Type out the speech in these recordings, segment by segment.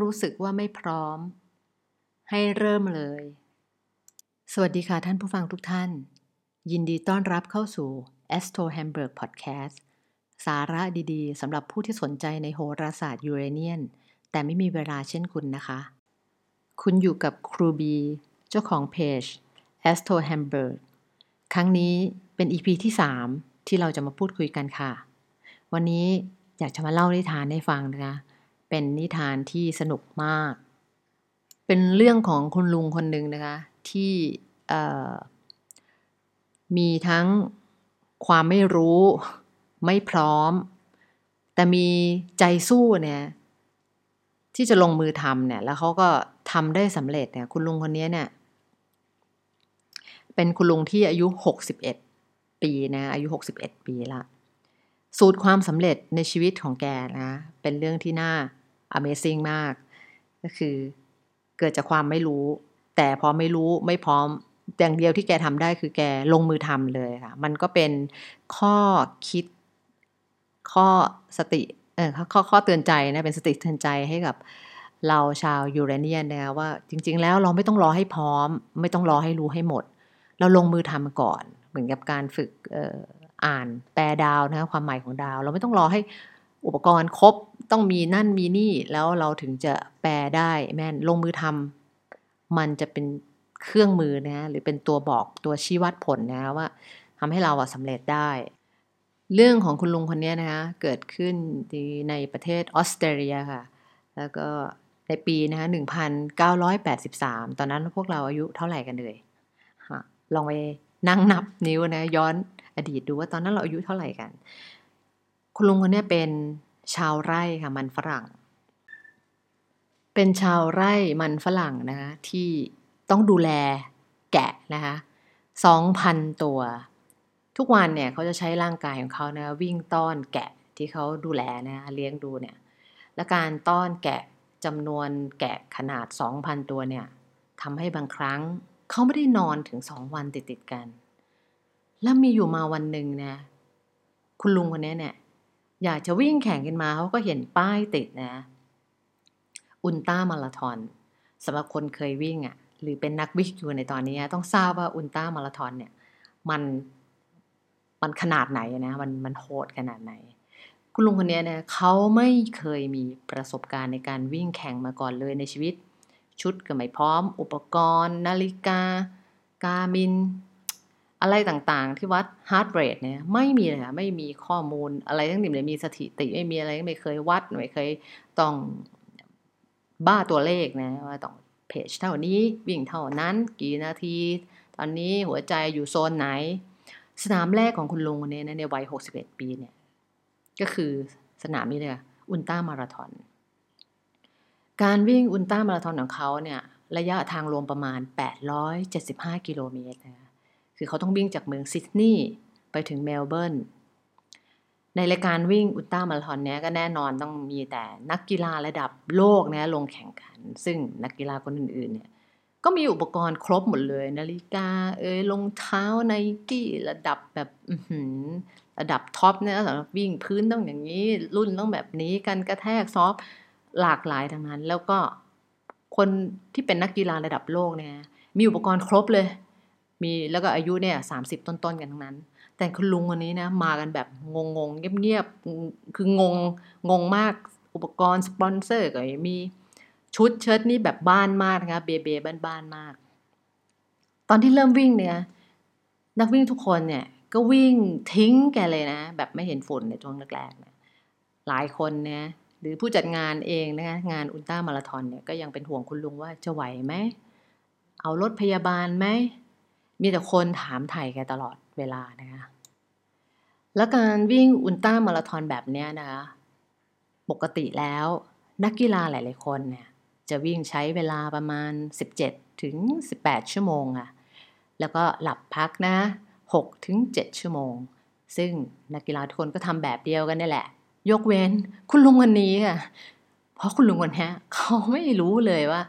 รู้สึกว่าไม่พร้อม ให้เริ่มเลย สวัสดีค่ะท่านผู้ฟังทุกท่าน ยินดีต้อนรับเข้าสู่ Astro Hamburg Podcast สาระดีๆสำหรับผู้ที่สนใจในโหราศาสตร์ยูเรเนียน แต่ไม่มีเวลาเช่นคุณนะคะ คุณอยู่กับครูบี เจ้าของเพจ Astro Hamburg ครั้งนี้เป็น EP ที่ 3 ที่เราจะมาพูดคุยกันค่ะ วันนี้อยากจะมาเล่านิทานให้ฟังนะคะ เป็นนิทานที่สนุกมาก เป็นเรื่องของคุณลุงคนหนึ่งนะคะ ที่มีทั้งความไม่รู้ไม่พร้อม แต่มีใจสู้เนี่ยที่จะลงมือทำเนี่ย แล้วเขาก็ทำได้สำเร็จเนี่ย คุณลุงคนนี้เนี่ย เป็นคุณลุงที่อายุหกสิบเอ็ดปีนะอายุหกสิบเอ็ดปีละ สูตรความสำเร็จในชีวิตของแกนะเป็นเรื่องที่น่า Amazing มาก ก็คือเกิดจากความไม่รู้ แต่พอไม่รู้ไม่พร้อมอย่างเดียวที่แกทำได้คือแกลงมือทำเลยค่ะ มันก็เป็นข้อคิดข้อสติเออข้อข้อเตือนใจนะเป็นสติเตือนใจให้กับเราชาวยูเรเนียนนะคะว่าจริง ๆ แล้วเราไม่ต้องรอให้พร้อม ไม่ต้องรอให้รู้ให้หมด เราลงมือทำก่อน เหมือนกับการฝึก อ่านแปลดาวนะความหมายของดาว เราไม่ต้องรอให้อุปกรณ์ครบต้องมีนั่นมีนี่แล้วเราถึงจะแปลได้แม่นลงมือทำมันจะเป็นเครื่องมือนะหรือเป็นตัวบอกตัวชี้วัดผลนะว่าทำให้เราสำเร็จได้ เรื่องของคุณลุงคนนี้นะคะเกิดขึ้นในประเทศออสเตรเลียค่ะ แล้วก็ในปีนะคะ1983 ตอนนั้นพวกเราอายุเท่าไหร่กันเลยลองไป นั่งนับนิ้วนะย้อนอดีตดูว่าตอนนั้นเราอายุเท่าไหร่กัน คุณลุงคนนี้เป็นชาวไร่ค่ะมันฝรั่ง เป็นชาวไร่มันฝรั่งนะคะที่ต้องดูแลแกะนะคะสองพันตัว ทุกวันเนี่ยเขาจะใช้ร่างกายของเขานะวิ่งต้อนแกะที่เขาดูแลนะเลี้ยงดูเนี่ยและการต้อนแกะจำนวนแกะขนาด 2,000 ตัวเนี่ยทำให้บางครั้ง เขาไม่ได้นอนถึงสองวันติดติดกัน แล้วมีอยู่มาวันหนึ่งนะ คุณลุงคนนี้เนี่ย อยากจะวิ่งแข่งกันมาเขาก็เห็นป้ายติดนะ อุลตร้ามาราธอนสำหรับคนเคยวิ่งอะ่ะ หรือเป็นนักวิ่งอยู่ในตอนนี้ต้องทราบว่าอุลตร้ามาราธอนเนี่ย มันมันขนาดไหนนะ มันมันโหดขนาดไหน คุณลุงคนนี้เนี่ยเขาไม่เคยมีประสบการณ์ในการวิ่งแข่งมาก่อนเลยในชีวิต ชุดก็ไม่พร้อม อุปกรณ์ นาฬิกา Garmin อะไรต่างๆ ที่วัด heart rate เนี่ยไม่มีเลยไม่มีข้อมูลอะไรทั้งสิ้นเลยมีสถิติไม่มีอะไรไม่เคยวัดไม่เคยต้องบ้าตัวเลขนะว่าต้องเพจเท่านี้วิ่งเท่านั้นกี่นาที ตอนนี้หัวใจอยู่โซนไหน สนามแรกของคุณลุงคนนี้นะในวัย 61 ปีเนี่ยก็คือสนามนี้เลยอุลตร้ามาราธอน การวิ่งอุลตร้ามาราธอนของเขาเนี่ยระยะทางรวมประมาณ 875 กิโลเมตรนะคือเขาต้องวิ่งจากเมืองซิดนีย์ไปถึงเมลเบิร์น ในรายการวิ่งอุลตร้ามาราธอนเนี้ยก็แน่นอนต้องมีแต่นักกีฬาระดับโลกนะลงแข่งขัน ซึ่งนักกีฬาคนอื่นๆเนี่ยก็มีอุปกรณ์ครบหมดเลย นาฬิกา เอ้ยรองเท้าไนกี้ระดับแบบระดับท็อปเนี่ยสำหรับวิ่งพื้นต้องอย่างนี้ รุ่นต้องแบบนี้กันกระแทกซอฟ หลากหลายทั้งนั้น แล้วก็คนที่เป็นนักกีฬาระดับโลกเนี่ยมีอุปกรณ์ครบเลย มีแล้วก็อายุเนี่ยสามสิบต้นๆกันทั้งนั้น แต่คุณลุงคนนี้นะมากันแบบงงงเงียบๆคืองงงงมากอุปกรณ์สปอนเซอร์ก็มีชุดเชิ้ตนี่แบบบ้านมากนะคะเบเบบ้านๆมาก ตอนที่เริ่มวิ่งเนี่ยนักวิ่งทุกคนเนี่ยก็วิ่งทิ้งแกเลยนะ แบบไม่เห็นฝุ่นในช่วงแรกๆหลายคนเนี่ย หรือผู้จัดงานเองนะคะงานอุลตร้ามาราธอนเนี่ยก็ยังเป็นห่วงคุณลุงว่าจะไหวไหม เอารถพยาบาลไหม มีแต่คนถามไถ่แกตลอดเวลานะคะแล้วการวิ่งอุลตร้ามาราธอนแบบนี้นะคะปกติแล้วนักกีฬาหลาย ๆ คนเนี่ยจะวิ่งใช้เวลาประมาณ 17 ถึง 18 ชั่วโมงอะแล้วก็หลับพักนะ 6 ถึง 7 ชั่วโมง ซึ่งนักกีฬาทุกคนก็ทำแบบเดียวกันนี่แหละ ยกเว้น คุณลุงคนนี้ค่ะเพราะคุณลุงคนนี้เขาไม่รู้เลยว่า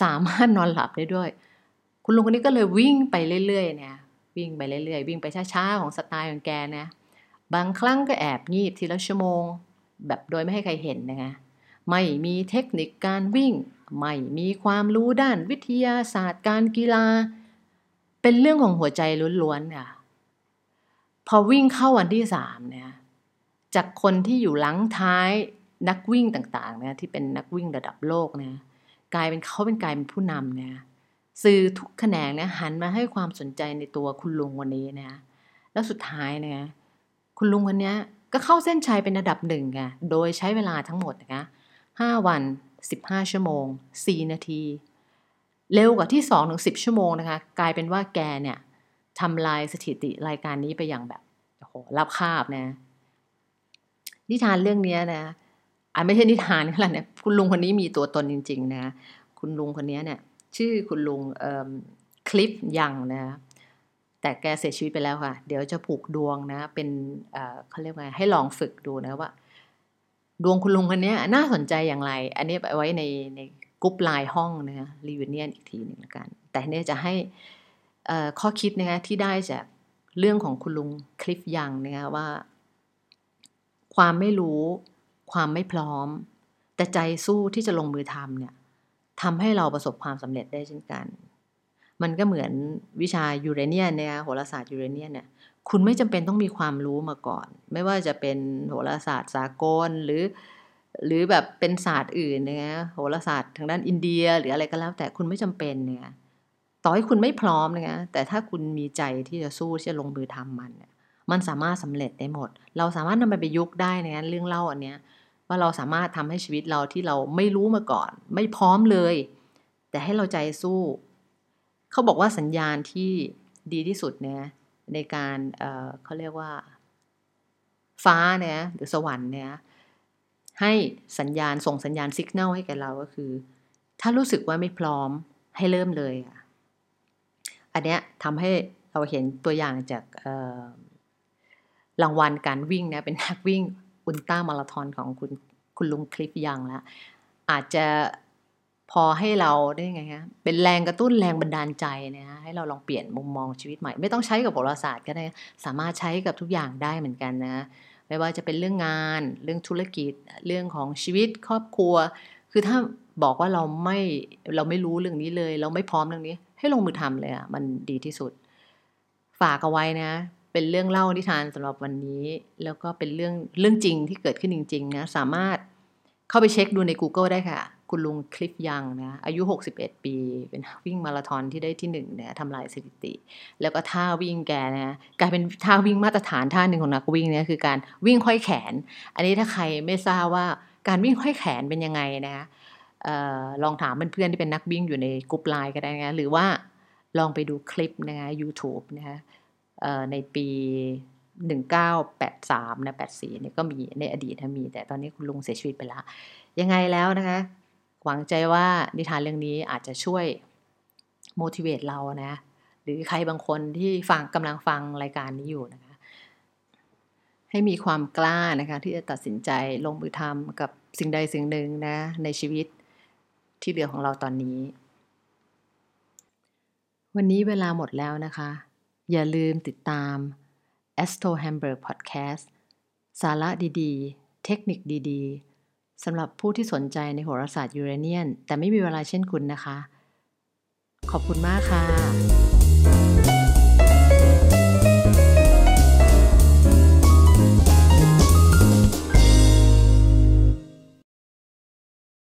สามารถนอนหลับได้ด้วย คุณลุงคนนี้ก็เลยวิ่งไปเรื่อยๆเนี่ยวิ่งไปเรื่อยๆ วิ่งไปช้าๆ ของสไตล์ของแกนะบางครั้งก็แอบงีบทีละชั่วโมง แบบโดยไม่ให้ใครเห็นนะคะไม่มีเทคนิคการวิ่ง ไม่มีความรู้ด้านวิทยาศาสตร์การกีฬา เป็นเรื่องของหัวใจล้วนๆค่ะพอวิ่งเข้าวันที่สามเนี่ย จากคนที่อยู่หลังท้ายนักวิ่งต่างๆนะที่เป็นนักวิ่งระดับโลกนะกลายเป็นเขาเป็นกลายเป็นผู้นำนะสื่อทุกแขนงเนี่ยหันมาให้ความสนใจในตัวคุณลุงวันนี้นะแล้วสุดท้ายเนี่ยคุณลุงคนนี้ก็เข้าเส้นชัยเป็นระดับหนึ่งไงโดยใช้เวลาทั้งหมดนะคะห้าวันสิบห้าชั่วโมงสี่นาที เร็วกว่าที่สองถึงสิบชั่วโมงนะคะ กลายเป็นว่าแกเนี่ยทำลายสถิติรายการนี้ไปอย่างแบบโอ้โหรับคาบนะ นิทานเรื่องนี้นะอันไม่ใช่นิทานขนาดนี้คุณลุงคนนี้มีตัวตนจริง ๆ นะ คุณลุงคนนี้เนี่ย ชื่อคุณลุง Cliff Young นะแต่แกเสียชีวิตไปแล้วค่ะ เดี๋ยวจะผูกดวงนะ เป็นเขาเรียกว่าให้ลองฝึกดูนะว่า ดวงคุณลุงคนนี้น่าสนใจอย่างไร อันนี้ไปไว้ในในกรุ๊ปไลน์ห้องนะรีวิวเนียนอีกทีหนึ่งละกัน แต่เนี่ยจะให้ข้อคิดนะคะที่ได้จากเรื่องของคุณลุงคลิปยังนะคะว่า ความไม่รู้ ความไม่พร้อม แต่ใจสู้ที่จะลงมือทำเนี่ยทำให้เราประสบความสำเร็จได้เช่นกัน มันก็เหมือนวิชายูเรเนียนเนี่ยโหราศาสตร์ยูเรเนียนเนี่ยคุณไม่จำเป็นต้องมีความรู้มาก่อน ไม่ว่าจะเป็นโหราศาสตร์สากลหรือ หรือแบบเป็นศาสตร์อื่นนะโหราศาสตร์ทางด้านอินเดีย หรืออะไรก็แล้ว แต่คุณไม่จำเป็นเนี่ยต่อให้คุณไม่พร้อมนะแต่ถ้าคุณมีใจที่จะสู้ที่จะลงมือทำมันเนี่ย มันสามารถสำเร็จได้หมด เราสามารถนำไปประยุกต์ได้ในเรื่องเล่าอันเนี้ยว่าเราสามารถทำให้ชีวิตเราที่เราไม่รู้มาก่อน ไม่พร้อมเลย แต่ให้เราใจสู้ เขาบอกว่าสัญญาณที่ดีที่สุดเนี่ยในการเเขาเรียกว่า ฟ้าเนี่ยหรือสวรรค์เนี่ยให้สัญญาณส่งสัญญาณสัญญาณให้แก่เราก็คือ ถ้ารู้สึกว่าไม่พร้อมให้เริ่มเลยอะอันเนี้ยทำให้เราเห็นตัวอย่างจาก รางวัลการวิ่งนะเป็นนักวิ่งอุลตร้ามาราธอนของคุณคุณลุงคลิปยังแล้วอาจจะพอให้เราได้ไงฮะเป็นแรงกระตุ้นแรงบันดาลใจนะฮะให้เราลองเปลี่ยนมุมมองชีวิตใหม่ ไม่ต้องใช้กับโหราศาสตร์ก็ได้ สามารถใช้กับทุกอย่างได้เหมือนกันนะไม่ว่าจะเป็นเรื่องงาน เรื่องธุรกิจ เรื่องของชีวิตครอบครัว คือถ้าบอกว่าเราไม่เราไม่รู้เรื่องนี้เลย เราไม่พร้อมเรื่องนี้ ให้ลงมือทำเลยอะ่ะมันดีที่สุด ฝากเอาไว้นะ เป็นเรื่องเล่านิทานสำหรับวันนี้ แล้วก็เป็นเรื่องเรื่องจริงที่เกิดขึ้นจริงๆนะสามารถเข้าไปเช็คดูใน Google ได้ค่ะ คุณลุงคลิฟยังนะอายุ 61 ปี เป็นวิ่งมาราธอนที่ได้ที่หนึ่งเนี่ยทำลายสถิติ แล้วก็ท่าวิ่งแกนะกลายเป็นท่าวิ่งมาตรฐานท่าหนึ่งของนักวิ่งเนี่ยคือการวิ่งค่อยแขน อันนี้ถ้าใครไม่ทราบว่าการวิ่งค่อยแขนเป็นยังไงนะออลองถามเพื่อนๆที่เป็นนักวิ่งอยู่ในกลุ่มไลน์ก็ได้นะหรือว่าลองไปดูคลิปนะคะ YouTube นะคะ ในปี 1983นะ84เนี่ยก็มีในอดีตมี แต่ตอนนี้คุณลุงเสียชีวิตไปแล้ว ยังไงแล้วนะคะ หวังใจว่านิทานเรื่องนี้อาจจะช่วย motivate เรานะ หรือใครบางคนที่ฟังกำลังฟังรายการนี้อยู่นะคะ ให้มีความกล้านะคะที่จะตัดสินใจลงมือทำกับสิ่งใดสิ่งหนึ่งนะในชีวิตที่เหลือของเราตอนนี้ วันนี้เวลาหมดแล้วนะคะ อย่าลืมติดตาม Astro Hamburg Podcast สาระดีๆ เทคนิคดีๆสำหรับผู้ที่สนใจในโหราศาสตร์ยูเรเนียน แต่ไม่มีเวลาเช่นคุณนะคะ ขอบคุณมากค่ะ